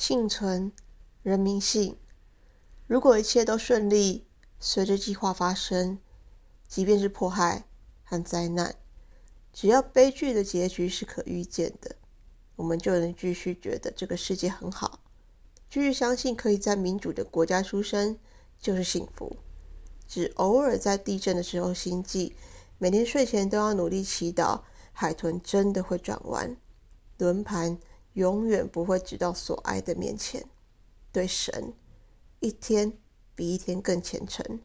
幸存，人民幸。如果一切都顺利，随着计划发生，即便是迫害和灾难，只要悲剧的结局是可预见的，我们就能继续觉得这个世界很好，继续相信可以在民主的国家出生就是幸福。只偶尔在地震的时候心悸，每天睡前都要努力祈祷海豚真的会转弯，轮盘永远不会举到所爱的面前。对神。一天比一天更虔诚。